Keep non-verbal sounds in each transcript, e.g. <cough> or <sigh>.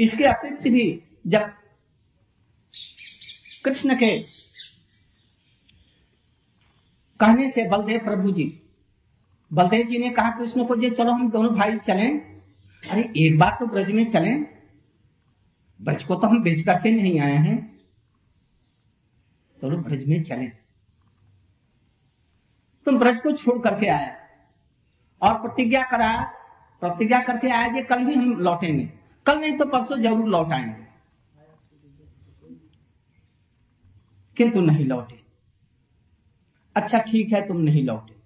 इसके अतिरिक्त भी जब कृष्ण के कहने से बलदेव प्रभु जी, बलदेव जी ने कहा, कृष्ण को जे, चलो हम दोनों भाई चलें। अरे, एक बार तो ब्रज में चलें। ब्रज को तो हम बेच करके नहीं आए हैं। चलो ब्रज में चलें। तुम ब्रज को छोड़ करके आया और प्रतिज्ञा करा, प्रतिज्ञा करके आया कि कल ही हम लौटेंगे। कल नहीं तो परसों ज़रूर लौट आएँगे। किंतु नहीं लौटे। अच्छा ठीक है, तुम नहीं लौटे।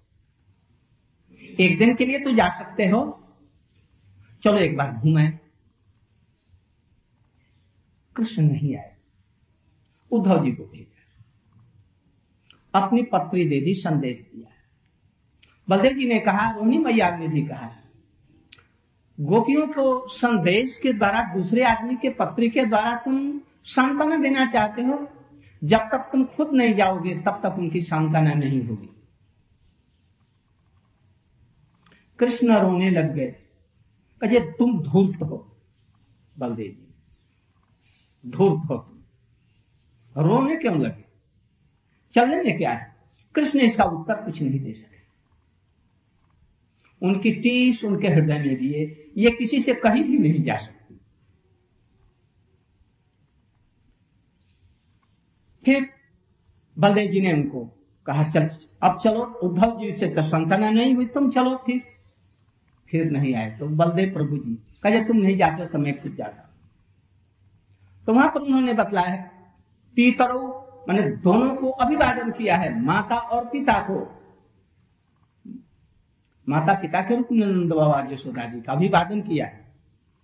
एक दिन के लिए तो जा सकते हो। चलो, एक बार घूमे। कृष्ण नहीं आए। उद्धव जी को भेजा। अपनी पत्री दे दी, संदेश दिया। बलदेव जी ने कहा, रोहिणी, मैया ने भी कहा गोपियों को संदेश के द्वारा, दूसरे आदमी के पत्र के द्वारा तुम सांत्वना देना चाहते हो? जब तक तुम खुद नहीं जाओगे, तब तक उनकी सांत्वना नहीं होगी। कृष्ण रोने लग गए। कहे, तुम धूर्त हो, बलदेव जी। धूर्त हो तुम। रोने क्यों लगे? चलने में क्या है? कृष्ण इसका उत्तर कुछ नहीं दे सके। उनकी टीस उनके हृदय में दिए, ये किसी से कहीं भी नहीं जा सकती। फिर बलदेव जी ने उनको कहा, चल, अब चलो, उद्धव जी से तो संतना नहीं हुई, तुम चलो फिर। फिर नहीं आए तो बलदेव प्रभु जी कहे, तुम नहीं जाते तो मैं खुद जाता तो वहाँ पर उन्होंने बतलाया पीतरो मैंने दोनों को अभिवादन किया है, माता और पिता को। माता पिता के रूप में नंद बाबा यशोदा जी का अभिवादन किया है।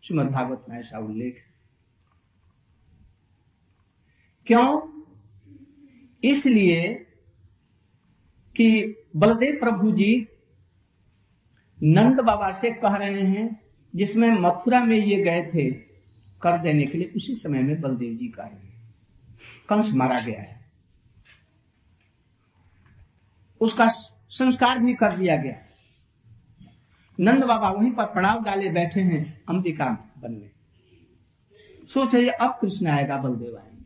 श्रीमद भागवत में ऐसा उल्लेख क्यों? इसलिए कि बलदेव प्रभु जी नंद बाबा से कह रहे हैं, जिसमें मथुरा में ये गए थे, कर देने के लिए उसी समय में बलदेव जी का कंस मारा गया है। उसका संस्कार भी कर दिया गया नंद बाबा वहीं पर पड़ाव डाले बैठे हैं अंबिका बनने। सोच रही अब कृष्ण आएगा बलदेव आएँगे।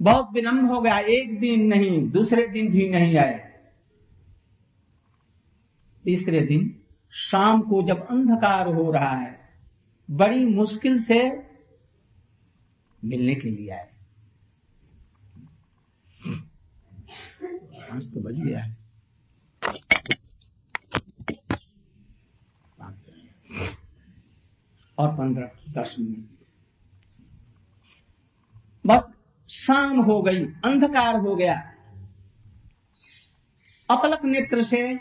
बहुत विनम्र हो गया, एक दिन नहीं, दूसरे दिन भी नहीं आए। तीसरे दिन शाम को जब अंधकार हो रहा है, बड़ी मुश्किल से मिलने के लिए आए। आज तो बज गया है। और पंद्रह दस मिनट बहुत शाम हो गई, अंधकार हो गया। अपलक नेत्र से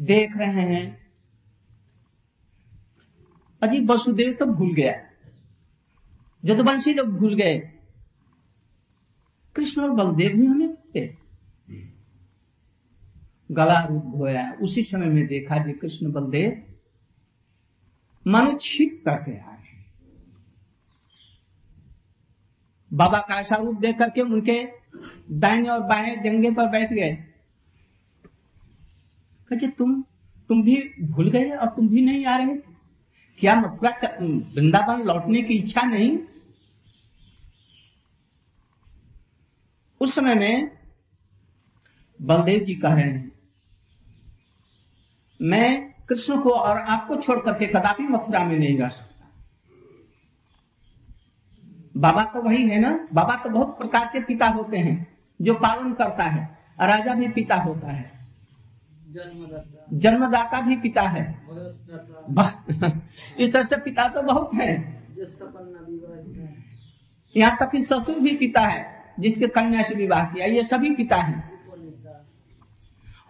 देख रहे हैं। अजी वसुदेव तो भूल गया। जदवंशी लोग भूल गए। कृष्ण और बलदेव ही हमें थे। गला रूप धोया। उसी समय में देखा जी कृष्ण बलदेव मानो छिप करके आए बाबा का ऐसा रूप देख करके उनके दाएँ और बाएँ जंगे पर बैठ गए। कहे तुम तुम भी भूल गए और तुम भी नहीं आ रहे? क्या मथुरा वृंदावन लौटने की इच्छा नहीं? उस समय में बलदेव जी कह रहे हैं, मैं कृष्ण को और आपको छोड़ करके कदापि मथुरा में नहीं रह सकता। बाबा तो वही है ना? बाबा तो बहुत प्रकार के पिता होते हैं जो पालन करता है राजा भी पिता होता है। जन्मदाता। जन्मदाता भी पिता है। इस तरह से पिता तो बहुत है। यहाँ तक कि ससुर भी पिता है जिसके कन्या से विवाह किया ये सभी पिता हैं।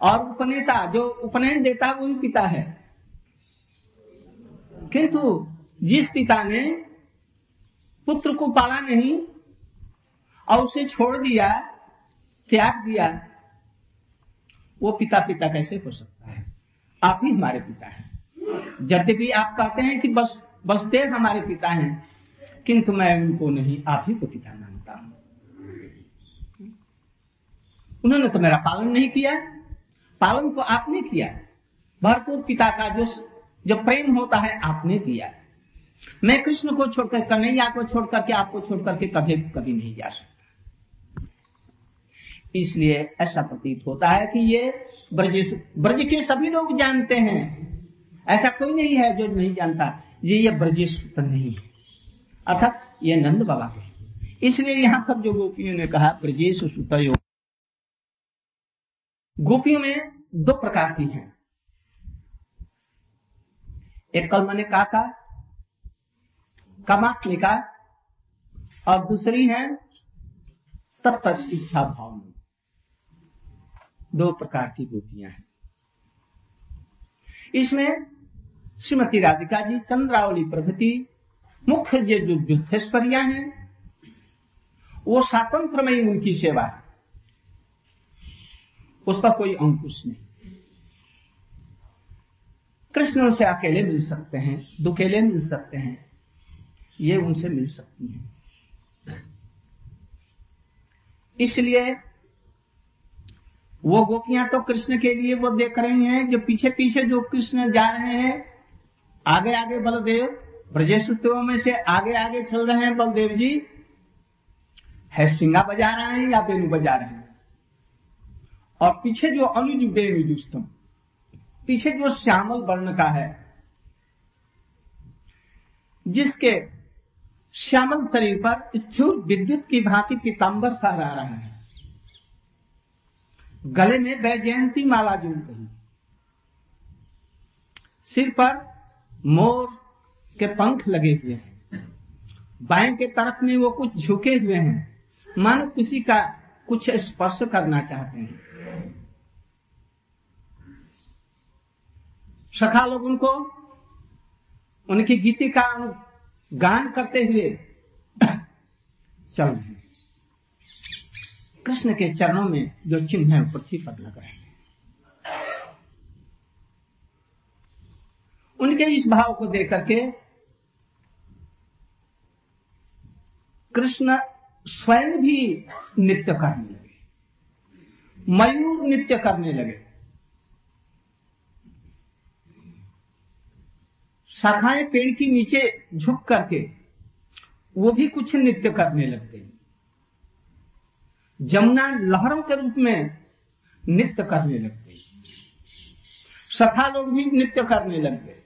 और उपनेता, जो उपनयन देता वो भी पिता है। किंतु जिस पिता ने पुत्र को पाला नहीं और उसे छोड़ दिया, त्याग दिया, वो पिता पिता कैसे हो सकता है? आप ही हमारे पिता हैं। यद्यपि आप कहते हैं कि बस बसदेव हमारे पिता हैं, किंतु मैं उनको नहीं, आप ही को पिता मानता हूँ। उन्होंने तो मेरा पालन नहीं किया। पालन को आपने किया भरपूर पिता का जो जो प्रेम होता है, आपने दिया मैं कृष्ण को छोड़कर, कन्हैया को छोड़कर के आपको छोड़कर के कभी कभी नहीं जा सकता। इसलिए ऐसा प्रतीत होता है कि ये ब्रज ब्रज के सभी लोग जानते हैं। ऐसा कोई नहीं है जो नहीं जानता ये ये ब्रजेश नहीं है। अर्थात ये नंद बाबा के इसलिए यहाँ पर जो गोपियों ने कहा, ब्रजेश सुत गोपियों में दो प्रकार की हैं। एक कल मैंने कहा था कमात्मिका और दूसरी है तत्त इच्छा भाव में दो प्रकार की गोपियाँ हैं। इसमें श्रीमती राधिका जी, चंद्रावली प्रभृति, मुख्य जो युद्धेश्वरिया हैं, वो स्वतंत्र में उनकी सेवा है। उस पर कोई अंकुश नहीं। कृष्ण उनसे अकेले मिल सकते हैं दुकेले मिल सकते हैं। ये उनसे मिल सकती हैं। इसलिए वो गोपियाँ तो कृष्ण के लिए वो देख रही हैं, जो पीछे पीछे जो कृष्ण जा रहे हैं आगे आगे बलदेव ब्रजेश में से आगे आगे चल रहे हैं बलदेव जी। है सिंगा बजा रहे हैं या बेनु बजा रहे हैं? और पीछे जो अनुज बेनुजुस्तम पीछे जो श्यामल वर्ण का है, जिसके श्यामल शरीर पर स्थिर विद्युत की भांति पीताम्बर फहरा रहा है। गले में वैजयंती माला जुड़ रही सिर पर मोर के पंख लगे हुए हैं। बाएँ के तरफ़ में वो कुछ झुके हुए हैं। मानो किसी का कुछ स्पर्श करना चाहते हैं। सखा लोग उनको, उनकी गीति का गान करते हुए <coughs> चल रहे कृष्ण के चरणों में जो चिन्ह है पृथ्वी पर लग रहे हैं। उनके इस भाव को देख करके कृष्ण स्वयं भी नृत्य करने लगे। मयूर नृत्य करने लगे। शाखाएँ पेड़ की नीचे झुक करके वो भी कुछ नृत्य करने लग गई जमुना लहरों के रूप में नृत्य करने लग गई सखा लोग भी नृत्य करने लग गए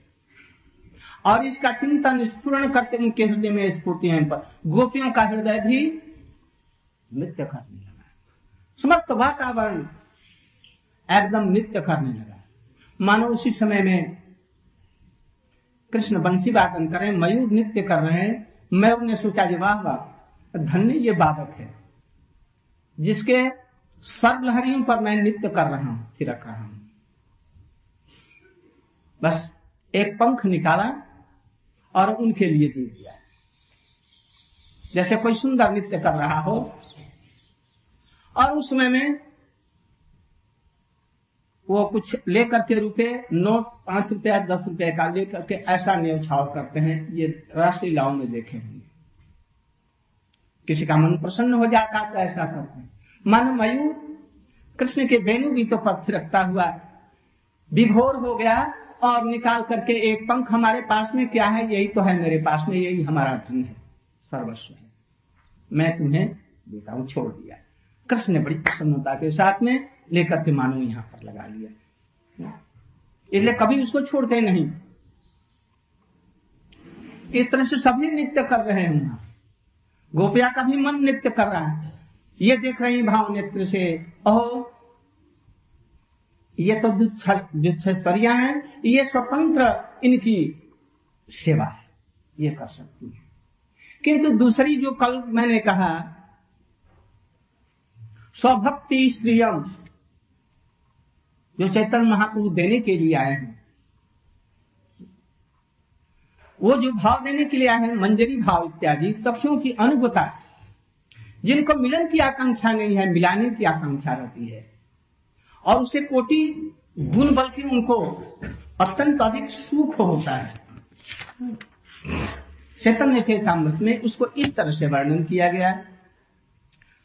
और इसका चिंतन स्पूर्ण करते उनके हृदय में स्फूर्ति है पर। गोपियों का हृदय भी नृत्य करने लगा। समस्त वातावरण एकदम नृत्य करने लगा। मानो उसी समय में कृष्ण बंसी वादन करें, मयूर नृत्य कर रहे हैं। मयूर ने सोचा जी वाह वाह धन्य ये बाबक है, जिसके स्वर लहरियों पर मैं नृत्य कर रहा हूँ, थिरक रहा हूँ। बस एक पंख निकाला और उनके लिए दे दिया। जैसे कोई सुंदर नृत्य कर रहा हो, और उस समय में वो कुछ लेकर के रुपए, नोट पाँच रुपया दस रुपए का लेकर के ऐसा न्यौछाव करते हैं, ये राष्ट्रीय लाओ में देखे होंगे। किसी का मन प्रसन्न हो जाता तो ऐसा करते हैं। मन मयूर, कृष्ण के वेणु गीतों पर थिरकता हुआ विभोर हो गया और निकाल करके एक पंख हमारे पास में क्या है? यही तो है मेरे पास में, यही हमारा धन है, सर्वस्व है। मैं तुम्हें देता हूँ, छोड़ दिया कृष्ण ने बड़ी प्रसन्नता के साथ में लेकर के मानो यहाँ पर लगा लिया। इसलिए कभी उसको छोड़ते नहीं। इस तरह से सभी नृत्य कर रहे हैं वहाँ। गोपिया का भी मन नृत्य कर रहा है। ये देख रही भाव नेत्र से ओह ये तो दुष्ठस्वरिया है। ये स्वतंत्र इनकी सेवा है। ये कर सकती है। किंतु दूसरी जो कल मैंने कहा स्वभक्ति श्रीयम। जो चैतन्य महाप्रभु देने के लिए आए हैं। वो जो भाव देने के लिए आए हैं, मंजरी भाव इत्यादि सखियों की अनुभूता जिनको मिलन की आकांक्षा नहीं है, मिलाने की आकांक्षा रहती है। और उसे कोटि गुण बल्कि उनको अत्यंत अधिक सुख होता है। चैतन्य चेतामृत में उसको इस तरह से वर्णन किया गया है।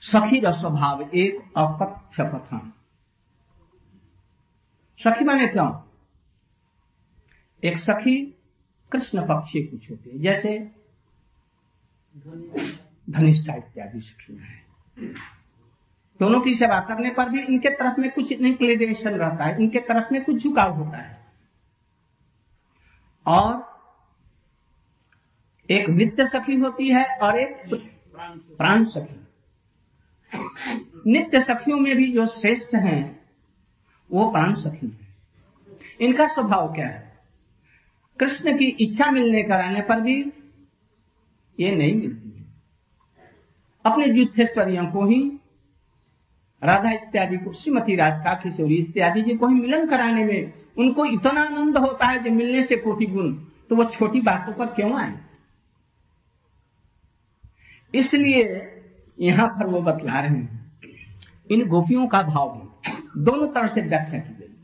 सखी स्वभाव एक अपथ्य कथन। सखी माने क्यों? एक सखी कृष्ण पक्षी कुछ होती है, जैसे धनिष्ठा इत्यादि सखियाँ हैं। दोनों की सेवा करने पर भी इनके तरफ़ में कुछ इंक्लिनेशन रहता है, इनके तरफ़ में कुछ झुकाव होता है। और एक नित्य सखी होती है और एक प्राण सखी। नित्य सखियों में भी जो श्रेष्ठ हैं वो प्राण सखी है। इनका स्वभाव क्या है? कृष्ण की इच्छा मिलने कराने पर भी ये नहीं मिलती है। अपने युद्धेश्वरियों को ही, राधा इत्यादि को, श्रीमती राधिका किशोरी इत्यादि जी को ही मिलन कराने में उनको इतना आनंद होता है जो मिलने से कोटि गुण तो वो छोटी बातों पर क्यों आए? इसलिए यहाँ पर वो बतला रहे हैं। इन गोपियों का भाव दोनों तरह से व्याख्या की गई।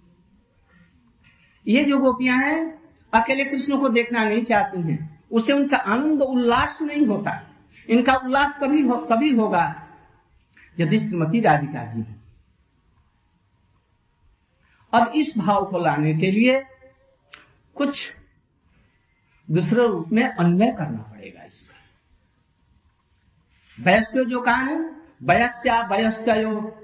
ये जो गोपियाँ हैं अकेले कृष्ण को देखना नहीं चाहती हैं। उससे उनका आनंद उल्लास नहीं होता। इनका उल्लास कभी हो, कभी होगा यदि श्रीमती राधिका जी अब इस भाव को लाने के लिए कुछ दूसरे रूप में अन्वय करना पड़ेगा इसका। वयस्य जो है वयस्या वयस्यो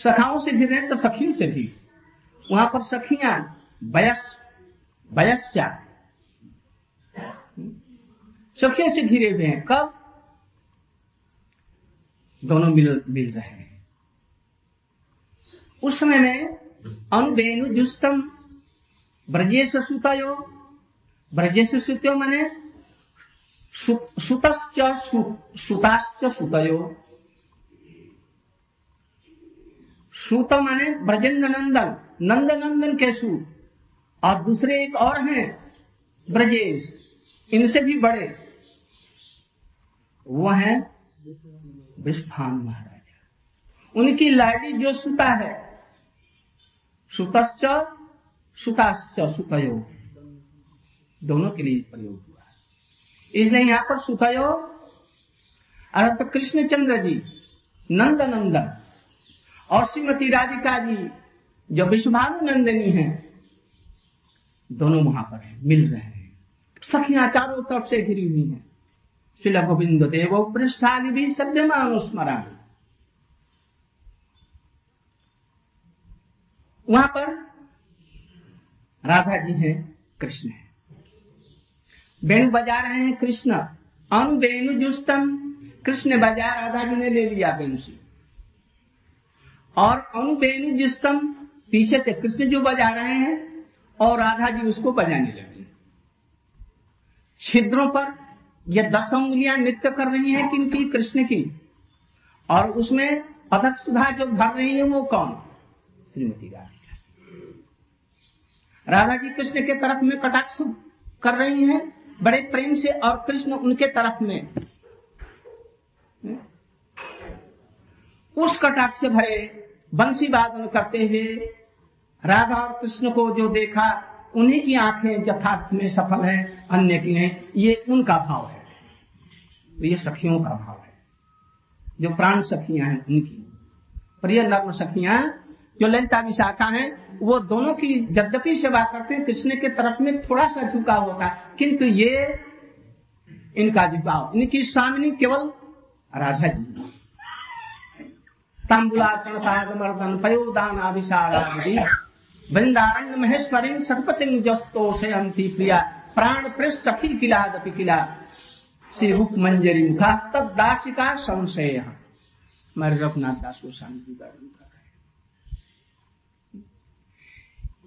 सखाओं से भी रहे तो सखियों से भी। वहाँ पर सखियाँ वयस वयस्या सखियों से घिरे हुए हैं। कब? दोनों मिल मिल रहे हैं। उस समय में अनुबेनु जुस्तम ब्रजेश सुतयो ब्रजेश सुतो मैने सुतश्च सुताश्च सुतयो। सूत माने ब्रजेंद्र नंदन नंद नंदन के सूत। और दूसरे एक और हैं, ब्रजेश। इनसे भी बड़े। वो हैं विश्वान महाराजा। उनकी लाडी जो सुता है, सुतश्च, सुताश्च सुतयो दोनों के लिए प्रयोग हुआ है। इसलिए यहाँ पर सुतयो, अर्थात कृष्ण चंद्र जी नंद नंदन और श्रीमती राधिका जी, जो विश्वभानु नंदिनी है, दोनों वहाँ पर है, मिल रहे हैं। सखियाँ चारों तरफ़ से घिरी हुई हैं। शिल गोविंद देव पृष्ठानी भी सभ्य मानुस्मरा वहाँ पर राधा जी है, कृष्ण है। वेणु बजा रहे हैं, कृष्ण। अनु वेणु जुस्तम कृष्ण बजा राधा जी ने ले लिया वेणु से और अनु वेणु जुस्तम पीछे से कृष्ण जो बजा रहे हैं और राधा जी उसको बजाने लगे। छिद्रों पर ये दस उंगलियाँ नृत्य कर रही हैं किनकी? कृष्ण की। और उसमें अधर सुधा जो भर रही है वो कौन? श्रीमती राधिका। राधा जी कृष्ण के तरफ़ में कटाक्ष कर रही हैं, बड़े प्रेम से और कृष्ण उनके तरफ़ में। उस कटाक्ष से भरे बंसी वादन करते हुए राधा और कृष्ण को जो देखा, उन्हीं की आँखें यथार्थ में सफल है, अन्य की नहीं ये उनका भाव है। तो ये सखियों का भाव है। जो प्राण सखियाँ हैं, उनकी। प्रिय नर्म सखियाँ, जो ललिता विशाखा हैं, वो दोनों की यद्यपि सेवा करते हैं, कृष्ण के तरफ़ में थोड़ा सा झुकाव होता है, किंतु ये इनका झुकाव इनकी स्वामिनी केवल राधा जी तांबुला मर्दन पयोदान वृंदारण्य महेश्वरी प्रिया प्राण प्रेस सखी किला श्री रूप मंजरी मुखा तब दासिका संशय। हमारे रघुनाथ दास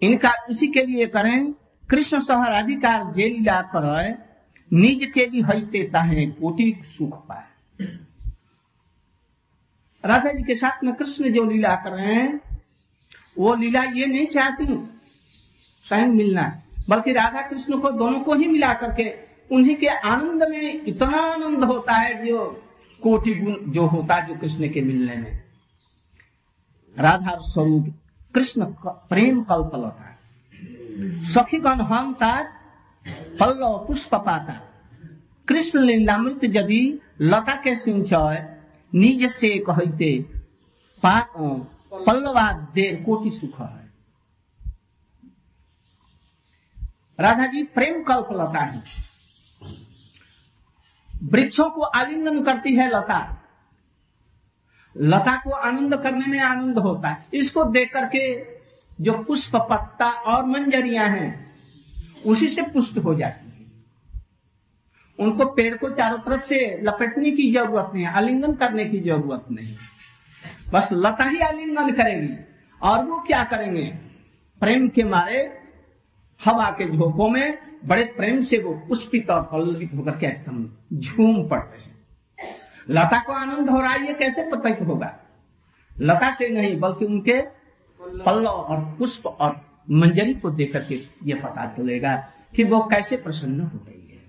इनका इसी के लिए करें, कृष्ण सहराधिकार जे लीला कर निज के लिए हईते ताहे कोटि सुख पाए। राधा जी के साथ में कृष्ण जो लीला कर रहे हैं, वो लीला ये नहीं चाहती स्वयं मिलना बल्कि राधा कृष्ण को दोनों को ही मिला करके उन्हीं के आनंद में इतना आनंद होता है जो कोटि गुण जो होता है जो कृष्ण के मिलने में। राधा स्वरूप कृष्ण प्रेम कल्पल होता है। सखीगण हम पल्लव पुष्प पाता कृष्ण लीलामृत यदि लता के सिंचय निज से कहते पल्लवा देर कोटि सुख है राधा जी प्रेम कल्प लता है वृक्षों को आलिंगन करती है लता लता को आनंद करने में आनंद होता है इसको देख करके जो पुष्प पत्ता और मंजरियाँ हैं उसी से पुष्ट हो जाती है उनको पेड़ को चारों तरफ़ से लपेटने की ज़रूरत नहीं, आलिंगन करने की ज़रूरत नहीं। बस लता ही आलिंगन करेगी। और वो क्या करेंगे? प्रेम के मारे हवा के झोंकों में बड़े प्रेम से वो पुष्पित और पल्लवित होकर के एकदम झूम पड़ते हैं। लता को आनंद हो रहा है, ये कैसे प्रतीत होगा? लता से नहीं, बल्कि उनके पल्लव और पुष्प और मंजरी को देख करके ये पता चलेगा कि वो कैसे प्रसन्न हो रही है।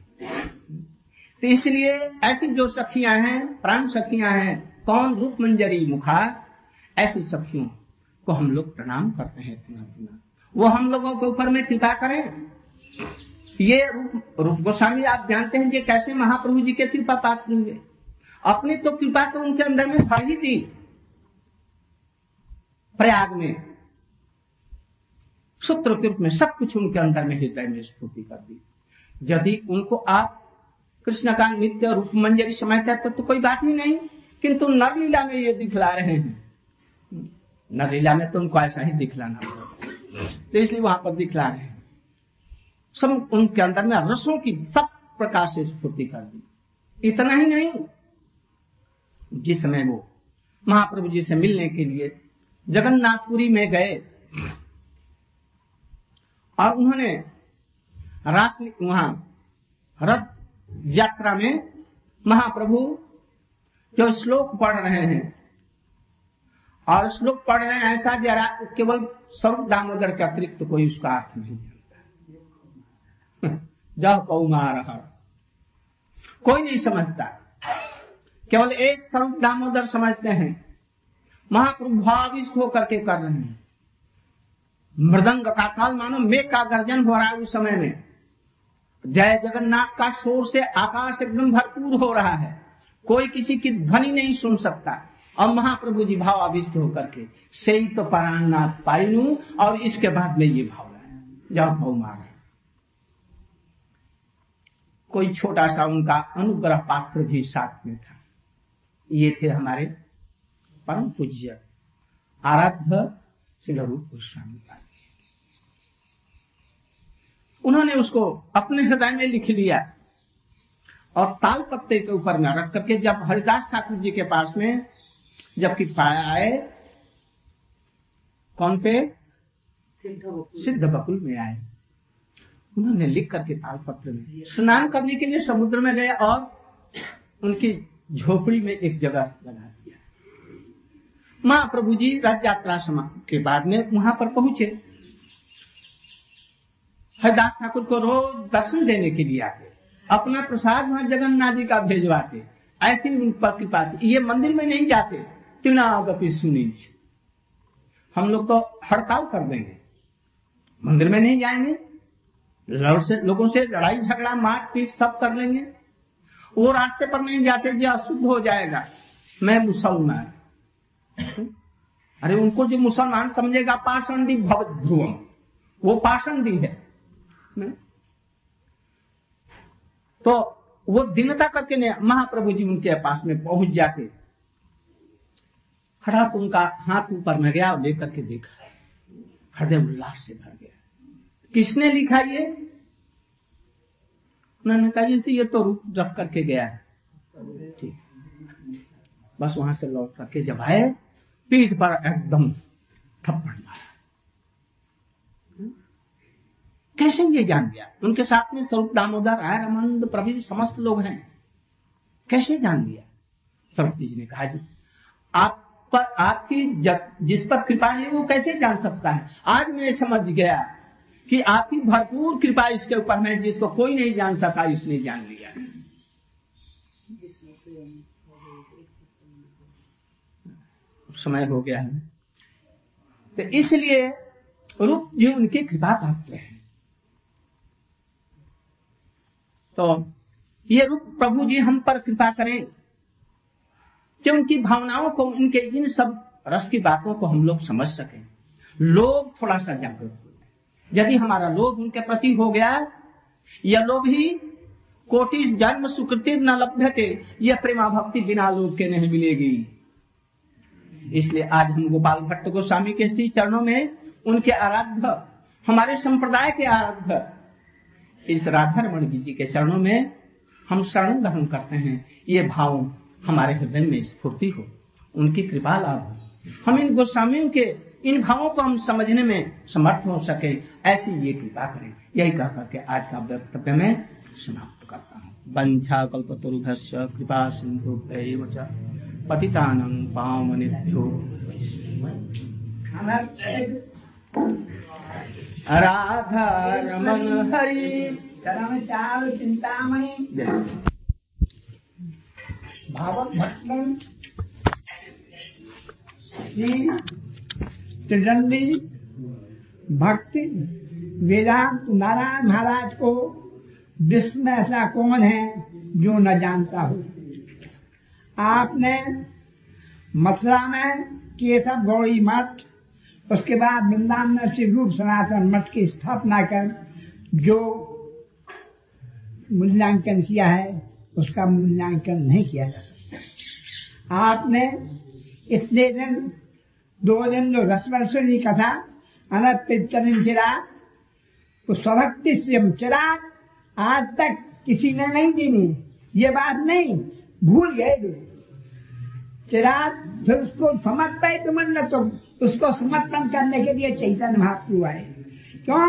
तो इसलिए ऐसी जो सखियाँ हैं, प्राण सखियाँ हैं, कौन रूप मंजरी मुखा ऐसी सखियों को हम लोग प्रणाम करते हैं इतना इतना। वो हम लोगों के ऊपर में कृपा करें। ये रूप रूप गोस्वामी, आप जानते हैं कि कैसे महाप्रभु जी के कृपा पात्र हुए। अपनी तो कृपा तो उनके अंदर में भर ही दी प्रयाग में सूत्र के रूप में सब कुछ उनके अंदर में हृदय में स्फूर्ति कर दी। यदि उनको आप कृष्ण का नित्य रूप मंजरी समझते तो, तो कोई बात ही नहीं किंतु नरलीला में ये दिखला रहे हैं। नरलीला में तो उनको ऐसा ही दिखलाना तो इसलिए वहाँ पर दिखला रहे हैं। सब उनके अंदर में रसों की सब प्रकार से स्फूर्ति कर दी। इतना ही नहीं जिस समय वो महाप्रभु जी से मिलने के लिए जगन्नाथपुरी में गए और उन्होंने राष्ट्र वहाँ रथ यात्रा में महाप्रभु जो श्लोक पढ़ रहे हैं। और श्लोक पढ़ रहे हैं ऐसा जरा केवल स्वरूप दामोदर के अतिरिक्त तो कोई उसका अर्थ नहीं जानता। <laughs> जब कौमार कोई नहीं समझता। केवल एक स्वरूप दामोदर समझते हैं। महाप्रभु भाविष्ट होकर के कर रहे हैं। मृदंग का ताल मानो मेघ का गर्जन हो रहा है उस समय में। जय जगन्नाथ का शोर से आकाश एकदम भरपूर हो रहा है। कोई किसी की ध्वनि नहीं सुन सकता। और महाप्रभु जी भाव आविष्ट होकर के से ही तो पराणनाथ पाइनू और इसके बाद में ये भाव लाया जाओ भाव मारा। कोई छोटा सा उनका अनुग्रह पात्र भी साथ में था। ये थे हमारे परम पूज्य आराध्य श्री रूप गोस्वामी उन्होंने उसको अपने हृदय में लिख लिया। और ताल पत्ते के ऊपर में रख करके जब हरिदास ठाकुर जी के पास में जबकि पाया आए, कौन पे? सिद्ध बकुल में आए। उन्होंने लिख करके ताल पत्र में स्नान करने के लिए समुद्र में गए और उनकी झोपड़ी में एक जगह लगा दिया। महाप्रभु जी रथ यात्रा के बाद में वहाँ पर पहुँचे। हरिदास ठाकुर को रोज दर्शन देने के लिए आते अपना प्रसाद वहाँ जगन्नाथ जी का भेजवाते ऐसी उन पर कृपा ये मंदिर में नहीं जाते। तिनागपि सुनी हम लोग तो हड़ताल कर देंगे। मंदिर में नहीं जाएँगे। से, लोगों से लड़ाई झगड़ा मार पीट सब कर लेंगे। वो रास्ते पर नहीं जाते, जो अशुद्ध हो जाएगा। मैं मुसलमान। अरे उनको जो मुसलमान समझेगा, पाषण दी भव ध्रुवम वो पाषण दी है। में। तो वो दिनता करके महाप्रभु जी उनके पास में पहुँच जाते। हठात उनका हाथ ऊपर में गया और लेकर के देखा। हृदय उल्लास से भर गया। किसने लिखा ये? उन्होंने कहा जैसे ये तो रूप रख करके गया है। ठीक। बस वहाँ से लौट करके जब आए, पीठ पर एकदम थप्पड़ मारा। कैसे ये जान गया? उनके साथ में स्वरूप दामोदर आय रामानंद प्रभु समस्त लोग हैं। कैसे जान लिया सरस्वती जी ने कहा, जी, आप पर, आपकी जिस पर कृपा है, वो कैसे जान सकता है? आज मैं समझ गया कि आपकी भरपूर कृपा इसके ऊपर है, जिसको कोई नहीं जान सका, इसने जान लिया। समय हो गया है। तो इसलिए रूप जी उनकी कृपा पात्र है। तो ये रूप प्रभु जी हम पर कृपा करें कि उनकी भावनाओं को, उनके इन सब रस की बातों को हम लोग समझ सकें। लोग थोड़ा सा जागरूक हो यदि हमारा लोभ उनके प्रति हो गया यह लोभ ही कोटि जन्म सुकृति न लभ्यते यह प्रेमा भक्ति बिना लोभ के नहीं मिलेगी। इसलिए आज हम गोपाल भट्ट गोस्वामी के श्री चरणों में उनके आराध्य, हमारे संप्रदाय के आराध्य इस राधा रमन जी के चरणों में हम शरण ग्रहण करते हैं। ये भाव हमारे हृदय में स्फूर्ति हो, उनकी कृपा लाभ हो। हम इन गोस्वामियों के, इन भावों को हम समझने में समर्थ हो सके, ऐसी ये कृपा करें। यही कह करके आज का वक्तव्य में समाप्त करता हूँ। वंशा कल्पतरुभ्य कृपा सिंधु पतितानं पावनेभ्यो राधा रमन हरि। चरण चाल चिंतामणि। भागवत भक्तन श्री त्रिदंडी। भक्ति। वेदांत नारायण महाराज को विश्व में ऐसा कौन है जो न जानता हो? आपने मथुरा में केशव गौड़ी मठ उसके बाद वृंदावन श्री रूप सनातन मठ की स्थापना कर जो मूल्यांकन किया है, उसका मूल्यांकन नहीं किया जा सकता। आपने इतने दिन, दो दिन जो रसवर्षणी कथा अनंत चिरा, उस स्वभक्ति चिराग आज तक किसी ने नहीं दी ये बात नहीं, भूल गए चिराग फिर उसको समझ पाए तो मन न तो उसको समर्पण करने के लिए चैतन्य महाप्रभु आए। क्यों?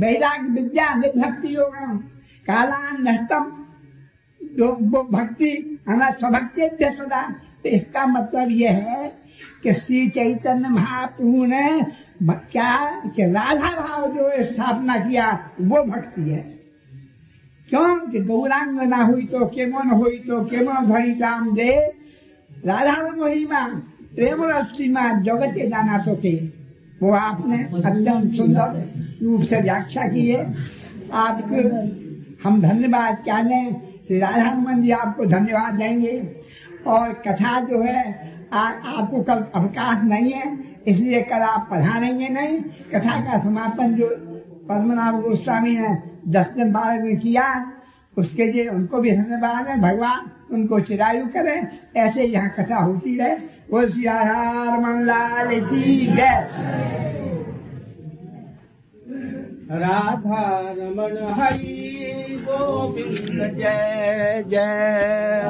वैराग विद्या भक्ति योग काला जो वो भक्ति स्वभक्ति सदा। तो इसका मतलब यह है कि श्री चैतन्य महाप्रभु ने क्या, कि राधा भाव जो स्थापना किया, वो भक्ति है। क्यों? कि गौरांग ना हुई तो केमन हुई तो केमन धरी दाम दे राधा महिमा प्रेम सीमा जगते जाना तो के वो आपने अत्यंत सुंदर रूप से व्याख्या की है। आपको हम धन्यवाद क्या श्री राधा हनुमान जी आपको धन्यवाद देंगे। और कथा जो है आ, आपको कल अवकाश नहीं है इसलिए कल आप पढ़ानेंगे नहीं। कथा का समापन जो पद्मनाभ गोस्वामी ने दस दिन बारह दिन किया उसके लिए उनको भी धन्यवाद है। भगवान उनको चिरायु करे। ऐसे यहाँ कथा होती रहे। की जय राधा रमन हरि गोविंद जय जय